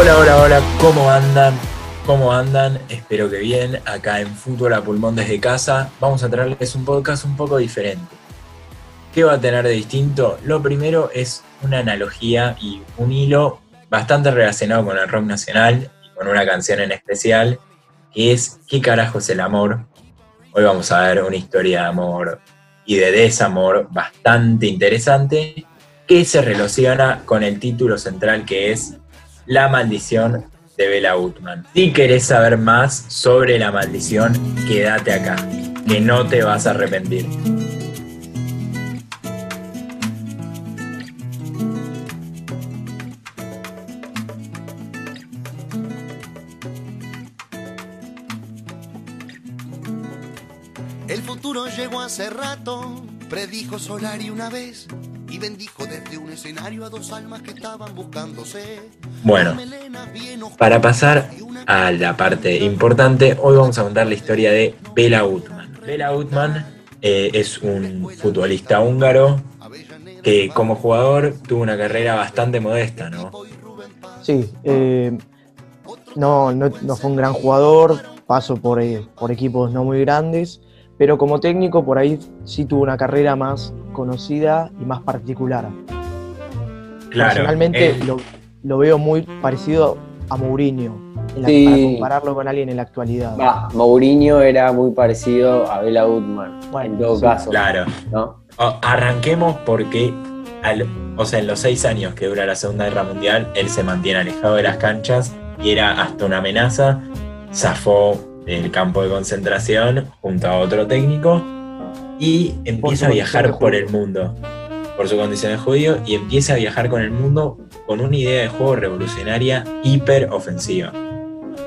Hola, hola, hola, ¿cómo andan? ¿Cómo andan? Espero que bien. Acá en Fútbol a Pulmón desde casa vamos a traerles un podcast un poco diferente. ¿Qué va a tener de distinto? Lo primero es una analogía y un hilo bastante relacionado con el rock nacional y con una canción en especial, que es ¿Qué carajo es el amor? Hoy vamos a ver una historia de amor y de desamor bastante interesante que se relaciona con el título central que es La maldición de Bella Gutman. Si querés saber más sobre la maldición, quédate acá, que no te vas a arrepentir. El futuro llegó hace rato, predijo Solari una vez bendijo desde un escenario a dos almas que estaban buscándose. Bueno, para pasar a la parte importante, hoy vamos a contar la historia de Bela Gutman. Bela Gutman eh, es un futbolista húngaro que como jugador tuvo una carrera bastante modesta, ¿no? Sí, eh, no, no, no fue un gran jugador, pasó por, eh, por equipos no muy grandes, pero como técnico por ahí sí tuvo una carrera más conocida y más particular. Claro. Personalmente lo, lo veo muy parecido a Mourinho, en la- Sí. para compararlo con alguien en la actualidad. Va, Mourinho era muy parecido a Bela Gutman, Bueno, en todo sí. caso. Claro. ¿no? O- Arranquemos porque, al- o sea, en los seis años que dura la Segunda Guerra Mundial, él se mantiene alejado de las canchas y era hasta una amenaza. Zafó del campo de concentración junto a otro técnico y empieza a viajar por el mundo. Por su condición de judío y empieza a viajar con el mundo con una idea de juego revolucionaria hiper ofensiva.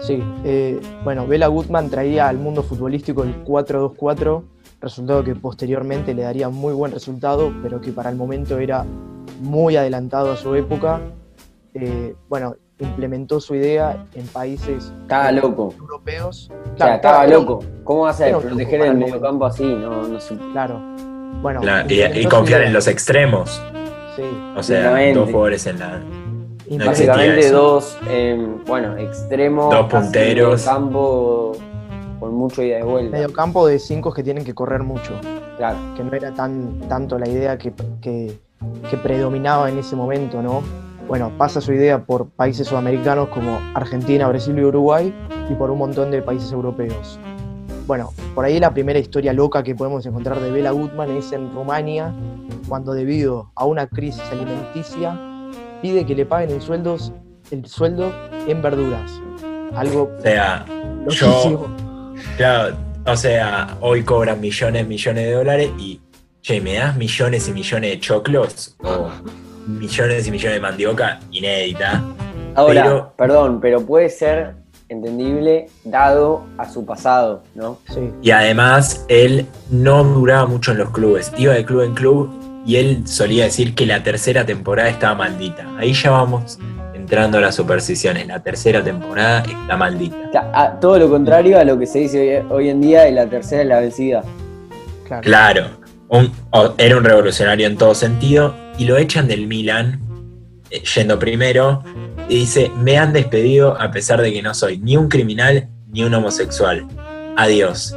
Sí, eh, bueno, Bela Gutman traía al mundo futbolístico el 4-2-4, resultado que posteriormente le daría muy buen resultado, pero que para el momento era muy adelantado a su época. Eh, bueno, implementó su idea en países Estaba loco. europeos. O sea, estaba loco. ¿Cómo vas a era proteger el mediocampo así? No, no sé. Claro. Bueno, y, confiar idea. en los extremos. Sí, O sea, dos jugadores en la. existía Básicamente dos, eh, bueno, extremos. Dos punteros. Campo con mucho ida y vuelta. mediocampo de cinco que tienen que correr mucho. Claro. que no era tan tanto la idea que, que- que predominaba en ese momento, ¿no? Bueno, pasa su idea por países sudamericanos como Argentina, Brasil y Uruguay y por un montón de países europeos. Bueno, por ahí la primera historia loca que podemos encontrar de Bela Gutman es en Rumania, cuando debido a una crisis alimenticia pide que le paguen el, sueldos, el sueldo en verduras. Algo O sea, loquísimo. Claro, o sea, hoy cobran millones, millones de dólares y, che, ¿me das millones y millones de choclos? Millones y millones de mandioca inédita. Ahora, Pero- perdón, pero puede ser entendible dado a su pasado, ¿no? Sí. Y además, él no duraba mucho en los clubes, iba de club en club y él solía decir que la tercera temporada estaba maldita. Ahí ya vamos entrando a las supersticiones. La tercera temporada está maldita. O sea, a- todo lo contrario a lo que se dice hoy, hoy en día de la tercera es la vencida. Claro. Claro, un- era un revolucionario en todo sentido y lo echan del Milan eh, yendo primero y dice, me han despedido a pesar de que no soy ni un criminal ni un homosexual. Adiós.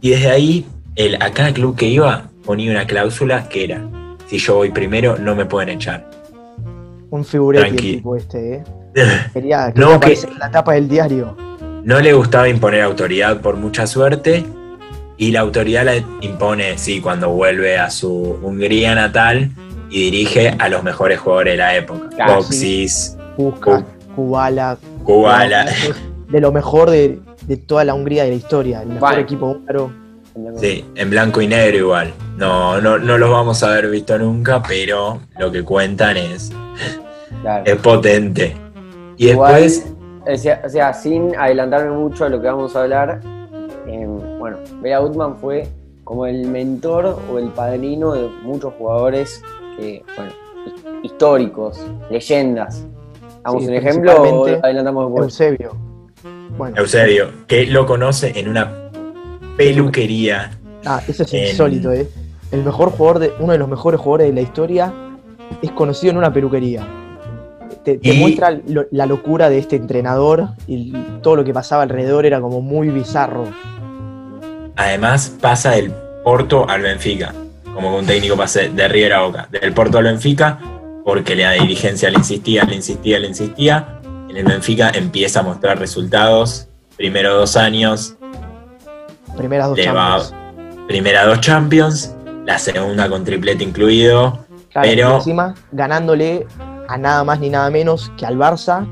Y desde ahí, él, a cada club que iba ponía una cláusula que era, si yo voy primero no me pueden echar. Un figurete el Tranqui. tipo este, ¿eh? Quería, No, que- la tapa del diario. No le gustaba imponer autoridad por mucha suerte y la autoridad la impone, sí, cuando vuelve a su Hungría natal y dirige a los mejores jugadores de la época. Claro, Boxis, Puskas, Kubala, Kubala. de lo mejor de, de toda la Hungría de la historia, el mejor equipo húngaro. Sí, en blanco y negro igual. No, no, no los vamos a haber visto nunca, pero lo que cuentan es, Claro. es potente. Y Igual, después, o sea, sin adelantarme mucho a lo que vamos a hablar, eh, bueno, Bela Gutman fue como el mentor o el padrino de muchos jugadores bueno, hi- históricos, leyendas. Damos Sí, un ejemplo o adelantamos después. Eusebio. Bueno, Eusebio, que lo conoce en una peluquería. ah, eso es en- insólito, ¿eh? El mejor jugador de, uno de los mejores jugadores de la historia es conocido en una peluquería. te, te Y- muestra lo- la locura de este entrenador y todo lo que pasaba alrededor era como muy bizarro. Además, pasa del Porto al Benfica. Como que un técnico pase de River a Boca. Del Porto al Benfica, porque la dirigencia le insistía, le insistía, le insistía. En el Benfica empieza a mostrar resultados. Primero dos años, Primeras dos Champions. primera dos Champions, la segunda con triplete incluido. Claro, pero- encima ganándole a nada más ni nada menos que al Barça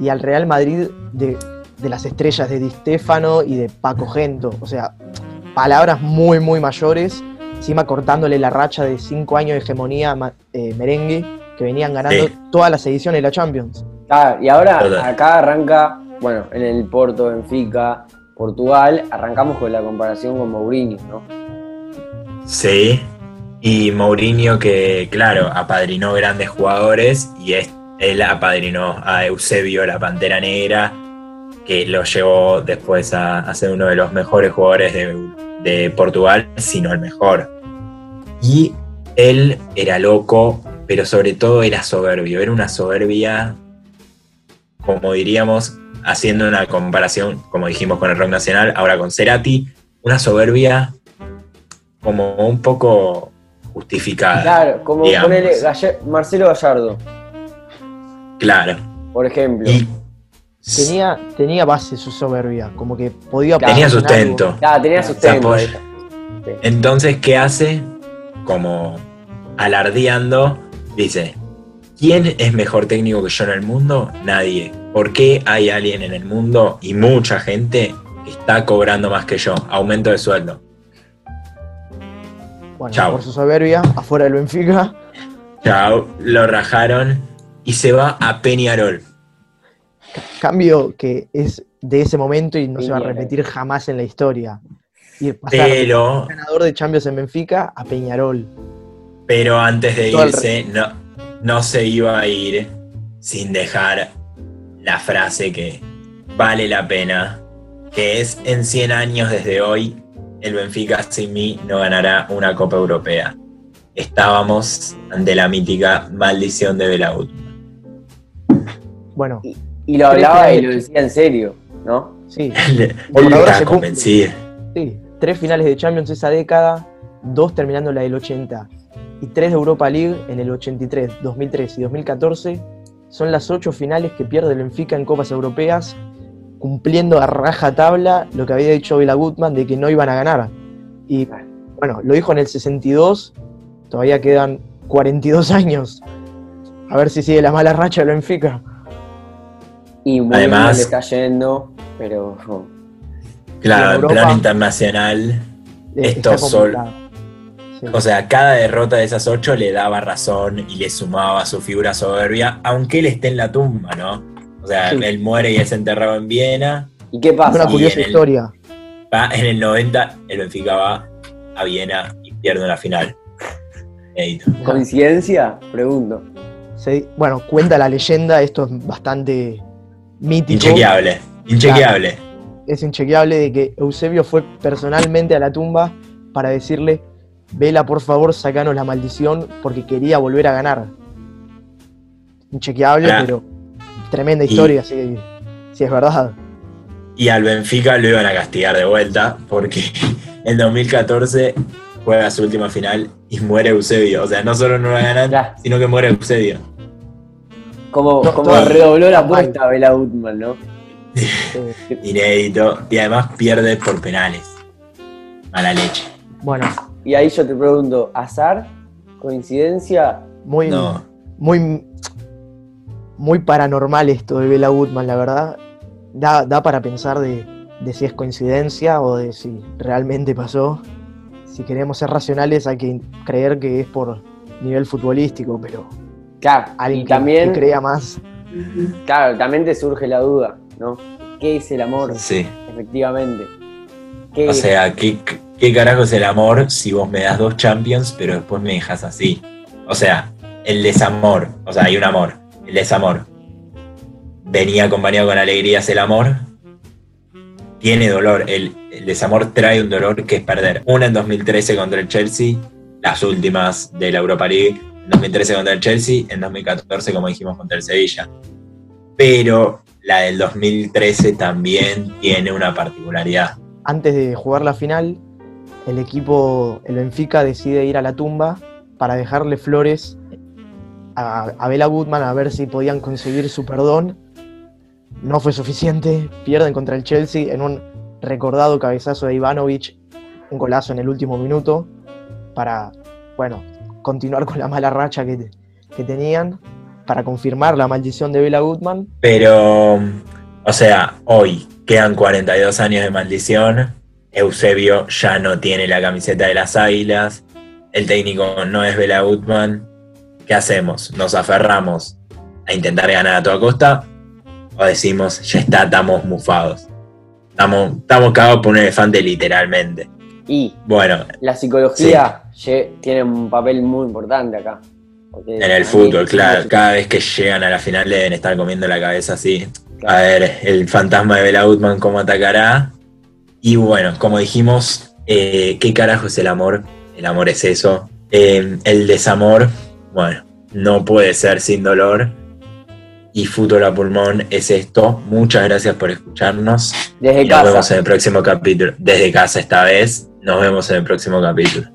y al Real Madrid de, de las estrellas de Di Stefano y de Paco Gento. O sea, palabras muy, muy mayores. Encima cortándole la racha de cinco años de hegemonía eh, merengue que venían ganando Sí. todas las ediciones de la Champions. Ah, y ahora Total. acá arranca, bueno, en el Porto, Benfica, Portugal, arrancamos con la comparación con Mourinho, ¿no? Sí. Y Mourinho que, claro, apadrinó grandes jugadores y es- él apadrinó a Eusebio, la Pantera Negra, que lo llevó después a, a ser uno de los mejores jugadores de, de Portugal, sino el mejor. Y él era loco, pero sobre todo era soberbio, era una soberbia, como diríamos, haciendo una comparación, como dijimos con el rock nacional, ahora con Cerati, una soberbia como un poco justificada. Claro, como digamos. ponele Galle- Marcelo Gallardo, Claro. por ejemplo. Y Tenía, tenía base su soberbia, como que podía tenía sustento. tenía sustento. Entonces, ¿qué hace? Como alardeando, dice, ¿quién es mejor técnico que yo en el mundo? Nadie. ¿Por qué hay alguien en el mundo y mucha gente que está cobrando más que yo? Aumento de sueldo. Bueno, Chau. por su soberbia, afuera del Benfica. Chao, lo rajaron y se va a Peñarol. Cambio que es de ese momento y no se va a repetir jamás en la historia. Y pasar de Pero, ganador de Champions en Benfica a Peñarol. pero antes de Todo irse, no, no se iba a ir sin dejar la frase que vale la pena, que es en 100 años desde hoy, el Benfica sin mí no ganará una Copa Europea. Estábamos ante la mítica maldición de Belaut. Bueno, Y lo hablaba y lo decía en serio, ¿no? sí, Por ahora se sí. Tres finales de Champions esa década, dos terminando la del 80 y tres de Europa League en el 83, 2003 y 2014. Son las ocho finales que pierde el Benfica en Copas Europeas, cumpliendo a raja tabla lo que había dicho Vila Gutmann de que no iban a ganar. Y bueno, lo dijo en el 62, todavía quedan 42 años. A ver si sigue la mala racha del Benfica. Y muy Además- le está yendo, pero Claro, en en Europa- plan internacional. Esto está sol- complicado. Sí. O sea, cada derrota de esas ocho le daba razón y le sumaba su figura soberbia, aunque él esté en la tumba, ¿no? O sea, Sí. él muere y es enterrado en Viena. ¿y qué Es pasa? una curiosa en el- historia. Va en el 90, el Benfica va a Viena y pierde una final. ¿Coincidencia? Pregunto. Bueno, cuenta la leyenda, esto es bastante mítico. Inchequeable, inchequeable. Es inchequeable de que Eusebio fue personalmente a la tumba para decirle, Vela, por favor, sacanos la maldición porque quería volver a ganar. Inchequeable, Ah. pero tremenda Y- historia, si, si es verdad. Y al Benfica lo iban a castigar de vuelta porque en 2014 juega su última final y muere Eusebio. O sea, no solo no la ganan, Ya. sino que muere Eusebio. Como, No, como todo- redobló la apuesta Bela Gutmann, ¿no? Inédito. Y además pierde por penales. Mala leche. bueno, Y ahí yo te pregunto, ¿azar? ¿Coincidencia? muy, No. muy, muy paranormal esto de Bela Goodman, la verdad. Da, da para pensar de, de si es coincidencia o de si realmente pasó. Si queremos ser racionales hay que creer que es por nivel futbolístico, pero Claro, alguien y que, también, que crea más. claro, también te surge la duda, ¿no? ¿Qué es el amor? Sí. Efectivamente. ¿Qué O sea, ¿qué, ¿qué carajo es el amor si vos me das dos champions pero después me dejas así? O sea, el desamor. O sea, hay un amor. El desamor. Venía acompañado con alegrías el amor. Tiene dolor. El, el desamor trae un dolor que es perder. Una en 2013 contra el Chelsea. Las últimas de la Europa League. En 2013 contra el Chelsea, en 2014, como dijimos, contra el Sevilla. Pero la del 2013 también tiene una particularidad. Antes de jugar la final, el equipo, el Benfica, decide ir a la tumba para dejarle flores a, a Bela Gutmann a ver si podían conseguir su perdón. No fue suficiente, pierden contra el Chelsea en un recordado cabezazo de Ivanovic, un golazo en el último minuto, para, bueno, continuar con la mala racha que, que tenían, para confirmar la maldición de Bela Gutmann. Pero, o sea, hoy quedan 42 años de maldición, Eusebio ya no tiene la camiseta de las águilas, el técnico no es Bela Gutmann, ¿qué hacemos? ¿Nos aferramos a intentar ganar a toda costa? ¿O decimos, ya está, estamos mufados? Estamos, estamos cagados por un elefante literalmente. Y Bueno, la psicología lle- tiene un papel muy importante acá. En el fútbol, claro, cada vez que llegan a la final deben estar comiendo la cabeza así. A ver, el fantasma de Bela Gutmann cómo atacará. Y bueno, como dijimos, eh, ¿qué carajo es el amor? El amor es eso. Eh, el desamor, bueno, no puede ser sin dolor. Y fútbol a pulmón es esto. Muchas gracias por escucharnos. Desde Y nos vemos casa. en el próximo capítulo. Desde casa esta vez. Nos vemos en el próximo capítulo.